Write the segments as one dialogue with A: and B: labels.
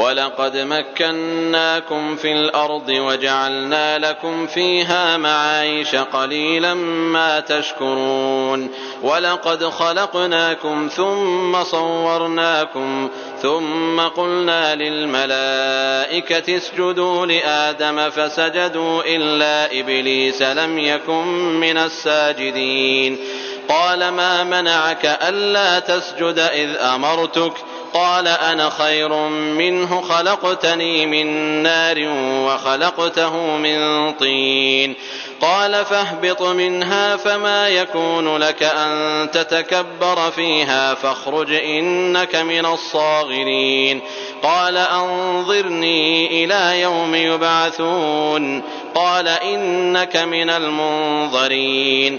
A: ولقد مكناكم في الأرض وجعلنا لكم فيها معايش قليلا ما تشكرون ولقد خلقناكم ثم صورناكم ثم قلنا للملائكة اسجدوا لآدم فسجدوا إلا إبليس لم يكن من الساجدين قال ما منعك ألا تسجد إذ أمرتك ؟ قال أنا خير منه خلقتني من نار وخلقته من طين قال فاهبط منها فما يكون لك أن تتكبر فيها فاخرج إنك من الصاغرين قال أنظرني إلى يوم يبعثون قال إنك من المنظرين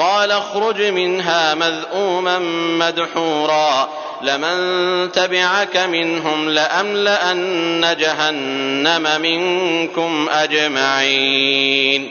A: قال اخرج منها مذءوما مدحورا لمن تبعك منهم لأملأن جهنم منكم أجمعين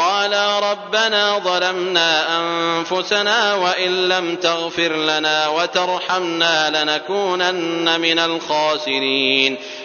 A: قالا ربنا ظلمنا أنفسنا وإن لم تغفر لنا وترحمنا لنكونن من الخاسرين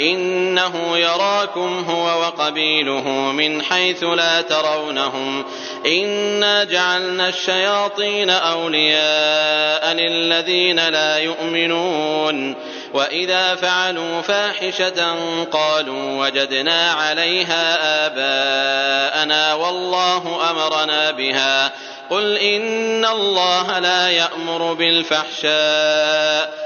A: إنه يراكم هو وقبيله من حيث لا ترونهم إنا جعلنا الشياطين أولياء للذين لا يؤمنون وإذا فعلوا فاحشة قالوا وجدنا عليها آباءنا والله أمرنا بها قل إن الله لا يأمر بالفحشاء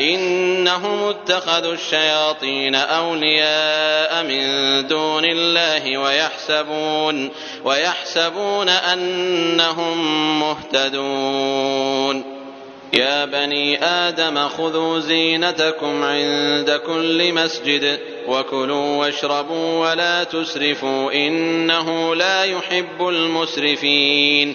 A: إنهم اتخذوا الشياطين أولياء من دون الله ويحسبون ويحسبون أنهم مهتدون يا بني آدم خذوا زينتكم عند كل مسجد وكلوا واشربوا ولا تسرفوا إنه لا يحب المسرفين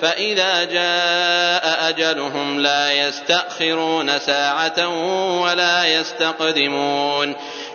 A: فإذا جاء أجلهم لا يستأخرون ساعة ولا يستقدمون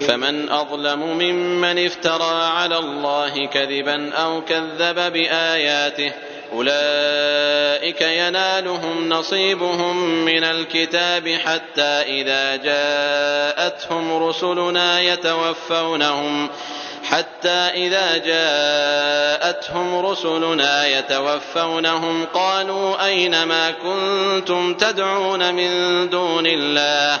A: فمن أظلم ممن افترى على الله كذبا أو كذب بآياته أولئك ينالهم نصيبهم من الكتاب حتى إذا جاءتهم رسلنا يتوفونهم حتى إذا جاءتهم رسلنا يتوفونهم قالوا أين ما كنتم تدعون من دون الله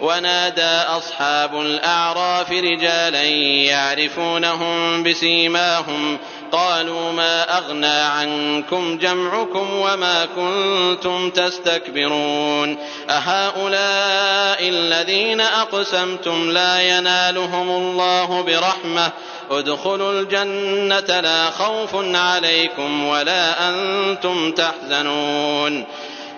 A: ونادى أصحاب الأعراف رجالا يعرفونهم بسيماهم قالوا ما أغنى عنكم جمعكم وما كنتم تستكبرون أهؤلاء الذين أقسمتم لا ينالهم الله برحمة ادخلوا الجنة لا خوف عليكم ولا أنتم تحزنون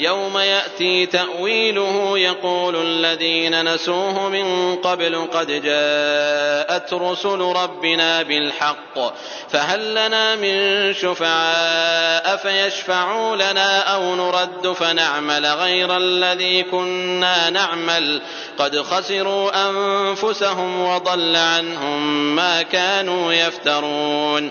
A: يوم يأتي تأويله يقول الذين نسوه من قبل قد جاءت رسل ربنا بالحق فهل لنا من شفعاء فيشفعوا لنا أو نرد فنعمل غير الذي كنا نعمل قد خسروا أنفسهم وضل عنهم ما كانوا يفترون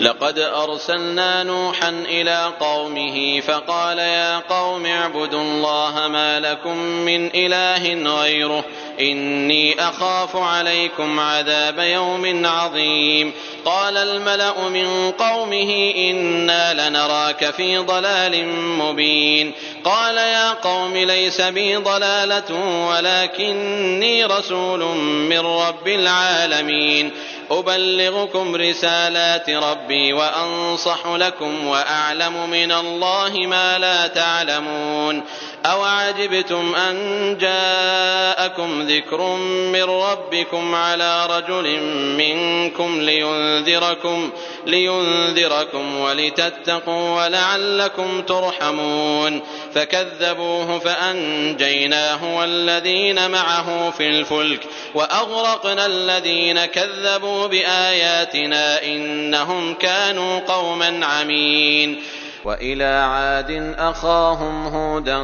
A: لقد أرسلنا نوحا إلى قومه فقال يا قوم اعبدوا الله ما لكم من إله غيره إني أخاف عليكم عذاب يوم عظيم قال الملأ من قومه إنا لنراك في ضلال مبين قال يا قوم ليس بي ضلالة ولكني رسول من رب العالمين أبلغكم رسالات ربي وأنصح لكم وأعلم من الله ما لا تعلمون أوعجبتم أن جاءكم ذكر من ربكم على رجل منكم لينذركم لينذركم ولتتقوا ولعلكم ترحمون فكذبوه فأنجيناه والذين معه في الفلك وأغرقنا الذين كذبوا بآياتنا إنهم كانوا قوما عمين وإلى عاد أخاهم هودا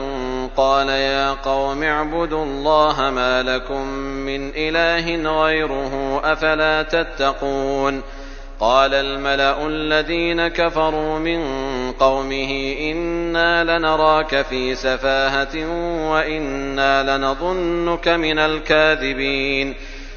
A: قال يا قوم اعبدوا الله ما لكم من إله غيره أفلا تتقون قال الملا الذين كفروا من قومه انا لنراك في سفاهه وانا لنظنك من الكاذبين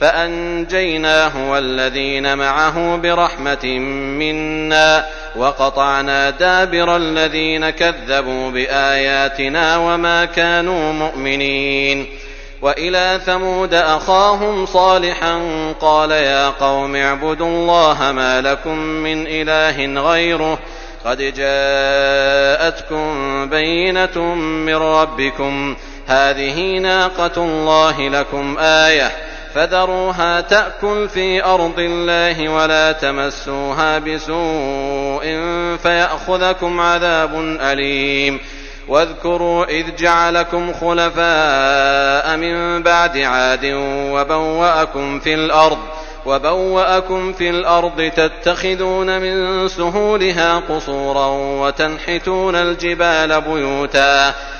A: فأنجيناه والذين معه برحمة منا وقطعنا دابر الذين كذبوا بآياتنا وما كانوا مؤمنين وإلى ثمود أخاهم صالحا قال يا قوم اعبدوا الله ما لكم من إله غيره قد جاءتكم بينة من ربكم هذه ناقة الله لكم آية فذروها تأكل في أرض الله ولا تمسوها بسوء فيأخذكم عذاب أليم واذكروا إذ جعلكم خلفاء من بعد عاد وبوأكم في الأرض وبوأكم في الأرض تتخذون من سهولها قصورا وتنحتون الجبال بيوتا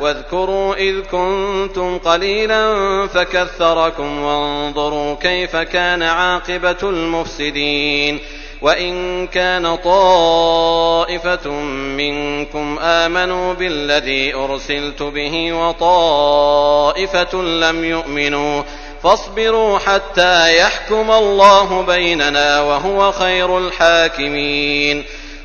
A: واذكروا إذ كنتم قليلا فكثركم وانظروا كيف كان عاقبة المفسدين وإن كان طائفة منكم آمنوا بالذي أرسلت به وطائفة لم يؤمنوا فاصبروا حتى يحكم الله بيننا وهو خير الحاكمين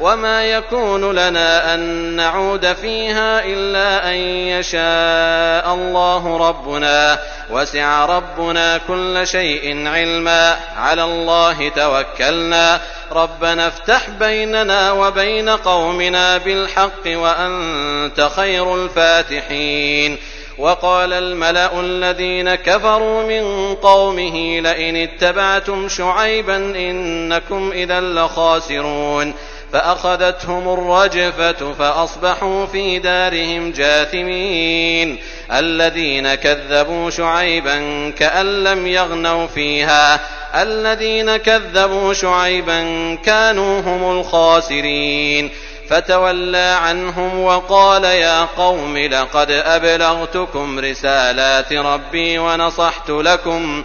A: وما يكون لنا أن نعود فيها إلا أن يشاء الله ربنا وسع ربنا كل شيء علما على الله توكلنا ربنا افتح بيننا وبين قومنا بالحق وأنت خير الفاتحين وقال الملا الذين كفروا من قومه لئن اتبعتم شعيبا انكم اذا لخاسرون فأخذتهم الرجفة فأصبحوا في دارهم جاثمين الذين كذبوا شعيبا كأن لم يغنوا فيها الذين كذبوا شعيبا كانوا هم الخاسرين فتولى عنهم وقال يا قوم لقد أبلغتكم رسالات ربي ونصحت لكم ۖ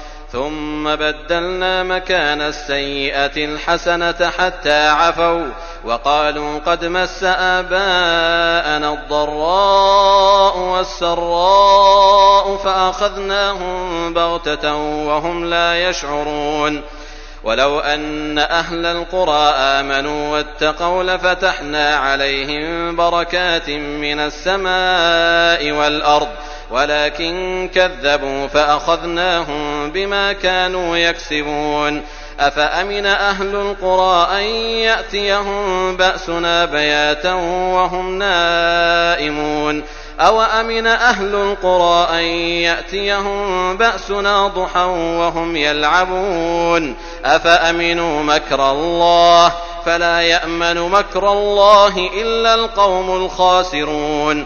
A: ثم بدلنا مكان السيئة الحسنة حتى عفوا وقالوا قد مس آباءنا الضراء والسراء فأخذناهم بغتة وهم لا يشعرون ولو أن أهل القرى آمنوا واتقوا لفتحنا عليهم بركات من السماء والأرض ۖ ولكن كذبوا فأخذناهم بما كانوا يكسبون أفأمن أهل القرى أن يأتيهم بأسنا بياتا وهم نائمون أوأمن أهل القرى أن يأتيهم بأسنا ضحى وهم يلعبون أفأمنوا مكر الله فلا يأمن مكر الله إلا القوم الخاسرون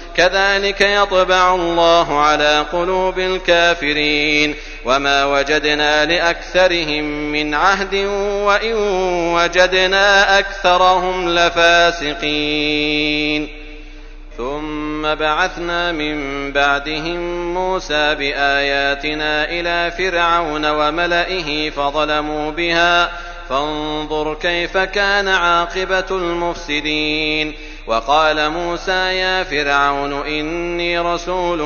A: كذلك يطبع الله على قلوب الكافرين وما وجدنا لاكثرهم من عهد وان وجدنا اكثرهم لفاسقين ثم بعثنا من بعدهم موسى باياتنا الى فرعون وملئه فظلموا بها فانظر كيف كان عاقبه المفسدين وَقَالَ مُوسَىٰ يَا فِرْعَوْنُ إِنِّي رَسُولٌ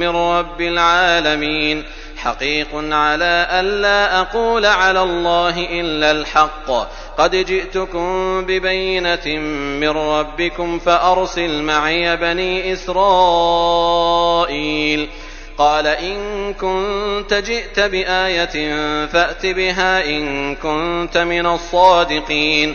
A: مِّن رَّبِّ الْعَالَمِينَ حَقِيقٌ عَلَىٰ أَلَّا أَقُولَ عَلَى اللَّهِ إِلَّا الْحَقَّ قَدْ جِئْتُكُم بِبَيِّنَةٍ مِّن رَّبِّكُمْ فَأَرْسِلْ مَعِيَ بَنِي إِسْرَائِيلَ قَالَ إِن كُنتَ جِئْتَ بِآيَةٍ فَأْتِ بِهَا إِن كُنتَ مِنَ الصَّادِقِينَ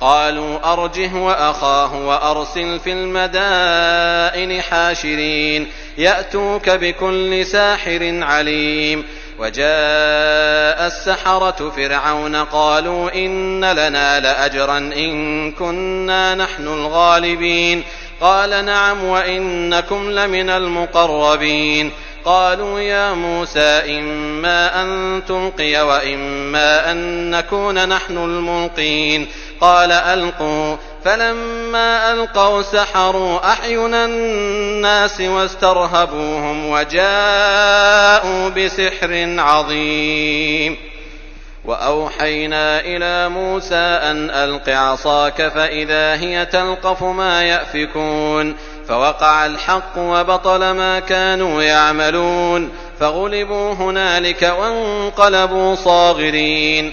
A: قالوا أرجه وأخاه وأرسل في المدائن حاشرين يأتوك بكل ساحر عليم وجاء السحرة فرعون قالوا إن لنا لأجرا إن كنا نحن الغالبين قال نعم وإنكم لمن المقربين قالوا يا موسى إما أن تلقي وإما أن نكون نحن الملقين قال ألقوا فلما ألقوا سحروا أحينا الناس واسترهبوهم وجاءوا بسحر عظيم وأوحينا إلى موسى أن ألق عصاك فإذا هي تلقف ما يأفكون فوقع الحق وبطل ما كانوا يعملون فغلبوا هنالك وانقلبوا صاغرين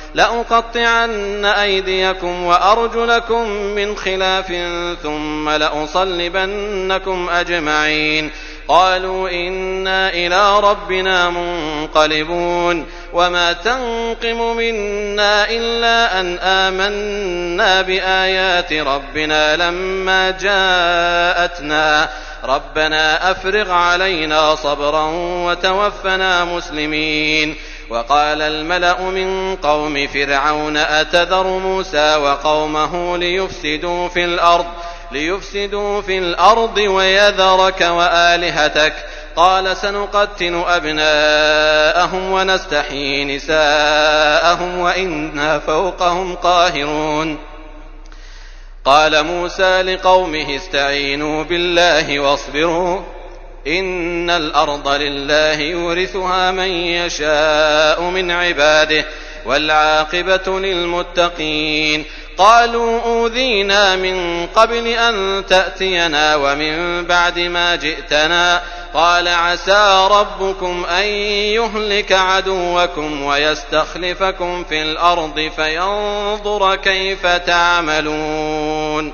A: لأقطعن أيديكم وأرجلكم من خلاف ثم لأصلبنكم أجمعين قالوا إنا إلى ربنا منقلبون وما تنقم منا إلا أن آمنا بآيات ربنا لما جاءتنا ربنا أفرغ علينا صبرا وتوفنا مسلمين وقال الملأ من قوم فرعون أتذر موسى وقومه ليفسدوا في الأرض ليفسدوا في الأرض ويذرك وآلهتك قال سنقتل أبناءهم ونستحيي نساءهم وإنا فوقهم قاهرون قال موسى لقومه استعينوا بالله واصبروا إن الأرض لله يورثها من يشاء من عباده والعاقبة للمتقين قالوا أوذينا من قبل أن تأتينا ومن بعد ما جئتنا قال عسى ربكم أن يهلك عدوكم ويستخلفكم في الأرض فينظر كيف تعملون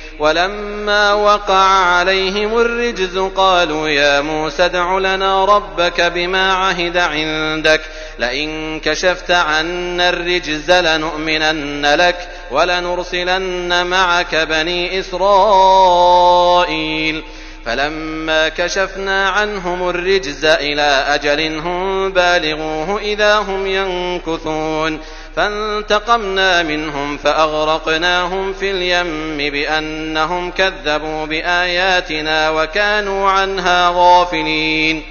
A: ولما وقع عليهم الرجز قالوا يا موسى ادع لنا ربك بما عهد عندك لئن كشفت عنا الرجز لنؤمنن لك ولنرسلن معك بني إسرائيل فلما كشفنا عنهم الرجز إلى أجل هم بالغوه إذا هم ينكثون فانتقمنا منهم فأغرقناهم في اليم بأنهم كذبوا بآياتنا وكانوا عنها غافلين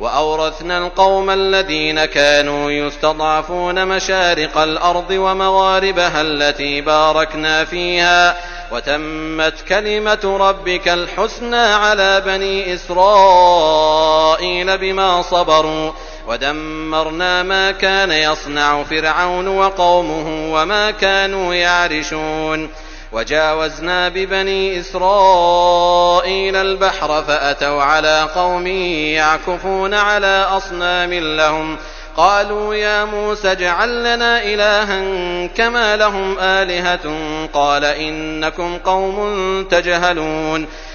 A: وأورثنا القوم الذين كانوا يستضعفون مشارق الأرض ومغاربها التي باركنا فيها وتمت كلمة ربك الحسنى على بني إسرائيل بما صبروا وَدَمَّرْنَا مَا كَانَ يَصْنَعُ فِرْعَوْنُ وَقَوْمُهُ وَمَا كَانُوا يَعْرِشُونَ وجاوزنا ببني إسرائيل البحر فأتوا على قوم يعكفون على أصنام لهم قالوا يا موسى اجعل لنا إلها كما لهم آلهة قال إنكم قوم تجهلون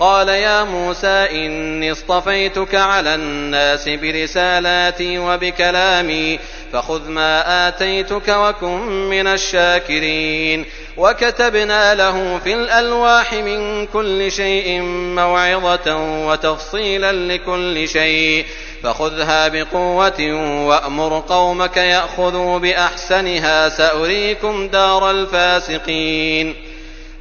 A: قال يا موسى إني اصطفيتك على الناس برسالاتي وبكلامي فخذ ما آتيتك وكن من الشاكرين وكتبنا له في الألواح من كل شيء موعظة وتفصيلا لكل شيء فخذها بقوة وأمر قومك يأخذوا بأحسنها سأريكم دار الفاسقين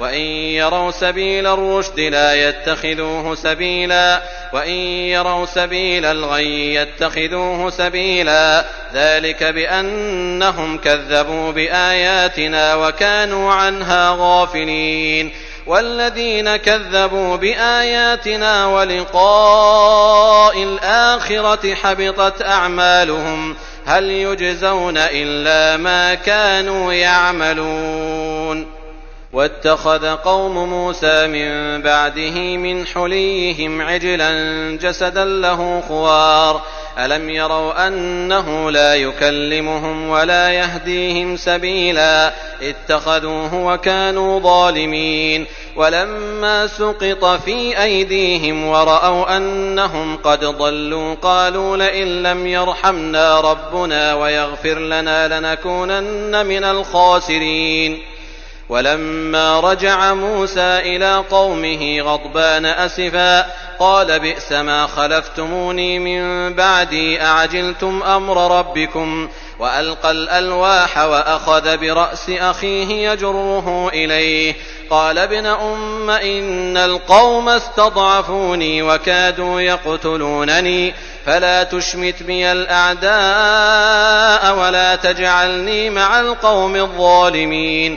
A: وإن يروا سبيل الرشد لا يتخذوه سبيلا وإن يروا سبيل الغي يتخذوه سبيلا ذلك بأنهم كذبوا بآياتنا وكانوا عنها غافلين والذين كذبوا بآياتنا ولقاء الآخرة حبطت أعمالهم هل يجزون إلا ما كانوا يعملون واتخذ قوم موسى من بعده من حليهم عجلا جسدا له خوار الم يروا انه لا يكلمهم ولا يهديهم سبيلا اتخذوه وكانوا ظالمين ولما سقط في ايديهم وراوا انهم قد ضلوا قالوا لئن لم يرحمنا ربنا ويغفر لنا لنكونن من الخاسرين ولما رجع موسى إلى قومه غضبان أسفا قال بئس ما خلفتموني من بعدي أعجلتم أمر ربكم وألقى الألواح وأخذ برأس أخيه يجره إليه قال ابن أم إن القوم استضعفوني وكادوا يقتلونني فلا تشمت بي الأعداء ولا تجعلني مع القوم الظالمين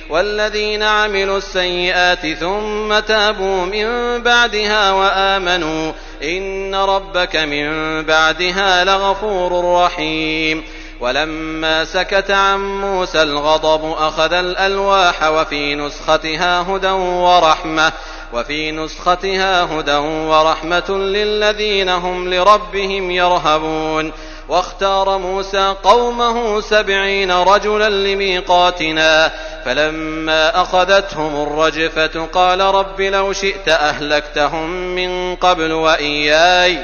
A: والذين عملوا السيئات ثم تابوا من بعدها وآمنوا إن ربك من بعدها لغفور رحيم ولما سكت عن موسى الغضب أخذ الألواح وفي نسختها هدى ورحمة وفي نسختها هدى ورحمة للذين هم لربهم يرهبون واختار موسى قومه سبعين رجلا لميقاتنا فلما أخذتهم الرجفة قال رب لو شئت أهلكتهم من قبل وإياي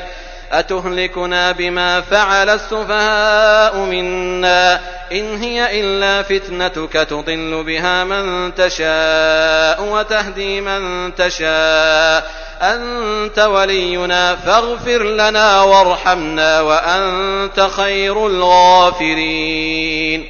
A: أتهلكنا بما فعل السفهاء منا إن هي إلا فتنتك تضل بها من تشاء وتهدي من تشاء أنت ولينا فاغفر لنا وارحمنا وأنت خير الغافرين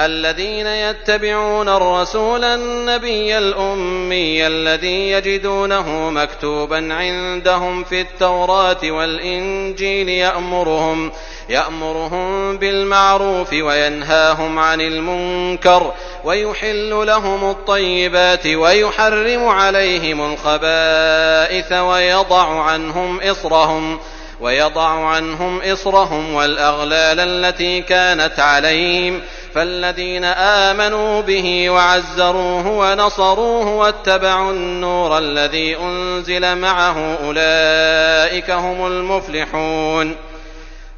A: الذين يتبعون الرسول النبي الأمي الذي يجدونه مكتوبا عندهم في التوراة والإنجيل يأمرهم يأمرهم بالمعروف وينهاهم عن المنكر ويحل لهم الطيبات ويحرم عليهم الخبائث ويضع عنهم إصرهم ۖ ويضع عنهم إصرهم والأغلال التي كانت عليهم فالذين آمنوا به وعزروه ونصروه واتبعوا النور الذي أنزل معه أولئك هم المفلحون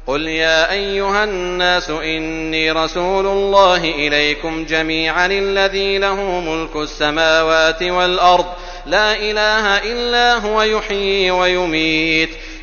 A: قل يا أيها الناس إني رسول الله إليكم جميعا الذي له ملك السماوات والأرض لا إله إلا هو يحيي ويميت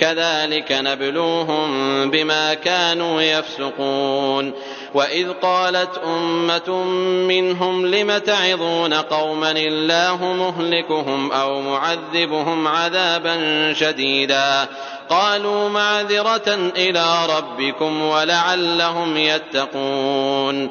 A: كذلك نبلوهم بما كانوا يفسقون وإذ قالت أمة منهم لم تعظون قوما الله مهلكهم أو معذبهم عذابا شديدا قالوا معذرة إلى ربكم ولعلهم يتقون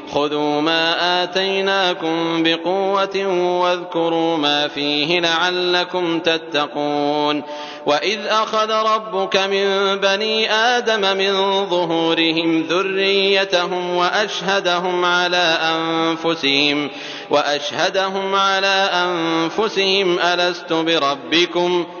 A: خُذُوا مَا آتَيْنَاكُمْ بِقُوَّةٍ وَاذْكُرُوا مَا فِيهِ لَعَلَّكُمْ تَتَّقُونَ وَإِذْ أَخَذَ رَبُّكَ مِن بَنِي آدَمَ مِن ظُهُورِهِمْ ذُرِّيَّتَهُمْ وَأَشْهَدَهُمْ عَلَىٰ أَنفُسِهِمْ وَأَشْهَدَهُمْ عَلَىٰ أَنفُسِهِمْ أَلَسْتُ بِرَبِّكُمْ ۖ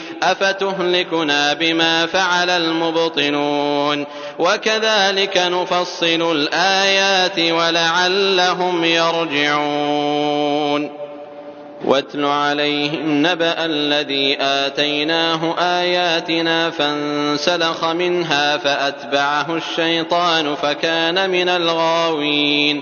A: أفتهلكنا بما فعل المبطنون وكذلك نفصل الآيات ولعلهم يرجعون واتل عليهم نبأ الذي آتيناه آياتنا فانسلخ منها فأتبعه الشيطان فكان من الغاوين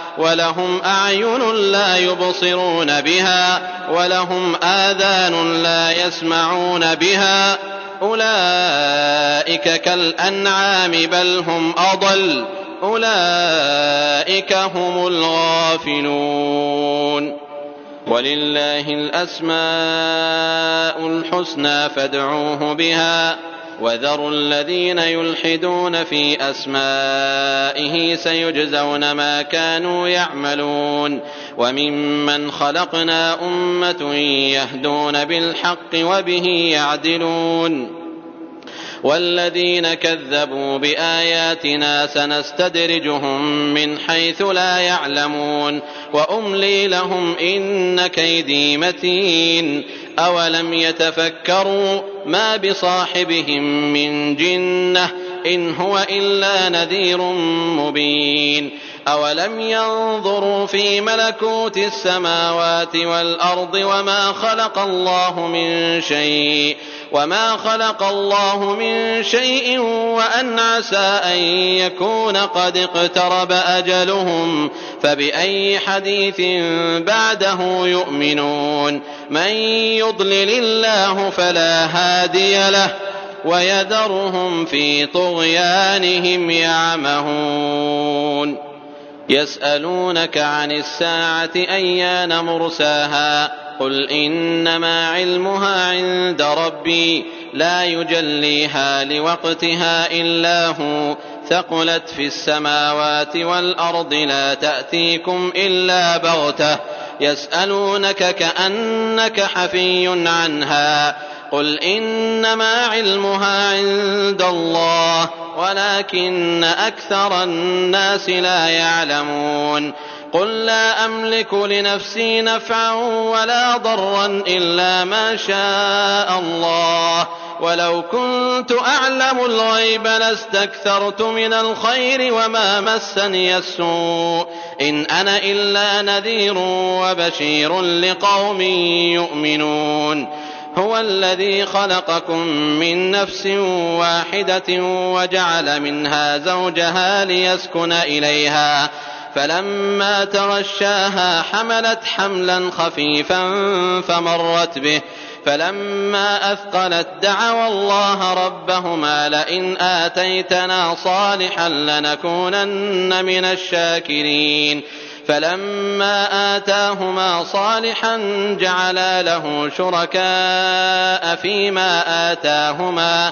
A: ولهم أعين لا يبصرون بها ولهم آذان لا يسمعون بها أولئك كالأنعام بل هم أضل أولئك هم الغافلون ولله الأسماء الحسنى فادعوه بها وذروا الذين يلحدون في أسمائه سيجزون ما كانوا يعملون وممن خلقنا أمة يهدون بالحق وبه يعدلون والذين كذبوا بآياتنا سنستدرجهم من حيث لا يعلمون وأملي لهم إن كيدي متين أولم يتفكروا ما بصاحبهم من جنة إن هو إلا نذير مبين أولم ينظروا في ملكوت السماوات والأرض وما خلق الله من شيء وما خلق الله من شيء وأن عسى أن يكون قد اقترب أجلهم فبأي حديث بعده يؤمنون من يضلل الله فلا هادي له ويذرهم في طغيانهم يعمهون يسألونك عن الساعة أيان مرساها قل إنما علمها عند ربي لا يجليها لوقتها إلا هو ثقلت في السماوات والأرض لا تأتيكم إلا بغتة يسألونك كأنك حفي عنها قل إنما علمها عند الله ولكن أكثر الناس لا يعلمون قُل لَّا أَمْلِكُ لِنَفْسِي نَفْعًا وَلَا ضَرًّا إِلَّا مَا شَاءَ اللَّهُ ۚ وَلَوْ كُنتُ أَعْلَمُ الْغَيْبَ لَاسْتَكْثَرْتُ مِنَ الْخَيْرِ وَمَا مَسَّنِيَ السُّوءُ ۚ إِنْ أَنَا إِلَّا نَذِيرٌ وَبَشِيرٌ لِّقَوْمٍ يُؤْمِنُونَ هو الذي خلقكم من نفس واحدة وجعل منها زوجها ليسكن إليها فلما تغشاها حملت حملا خفيفا فمرت به فلما أثقلت دعوا الله ربهما لئن آتيتنا صالحا لنكونن من الشاكرين فلما آتاهما صالحا جعلا له شركاء فيما آتاهما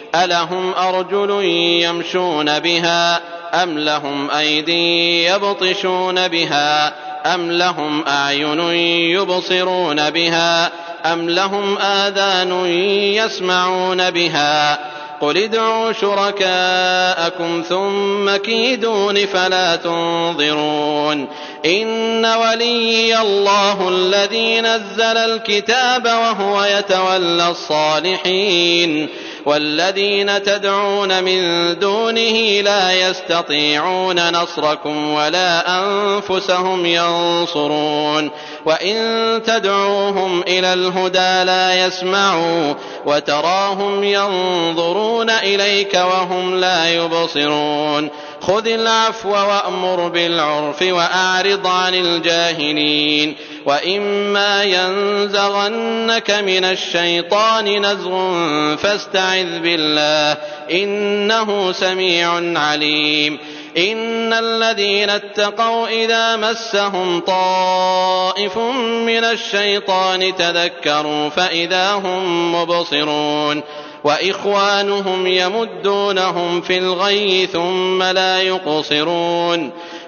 A: ألهم أرجل يمشون بها أم لهم أيدي يبطشون بها أم لهم أعين يبصرون بها أم لهم آذان يسمعون بها قل ادعوا شركاءكم ثم كيدون فلا تنظرون إن وليي الله الذي نزل الكتاب وهو يتولى الصالحين والذين تدعون من دونه لا يستطيعون نصركم ولا أنفسهم ينصرون وإن تدعوهم إلى الهدى لا يسمعوا وتراهم ينظرون إليك وهم لا يبصرون خذ العفو وأمر بالعرف وأعرض عن الجاهلين وإما ينزغنك من الشيطان نزغ فاستعذ بالله إنه سميع عليم إن الذين اتقوا إذا مسهم طائف من الشيطان تذكروا فإذا هم مبصرون وإخوانهم يمدونهم في الغي ثم لا يقصرون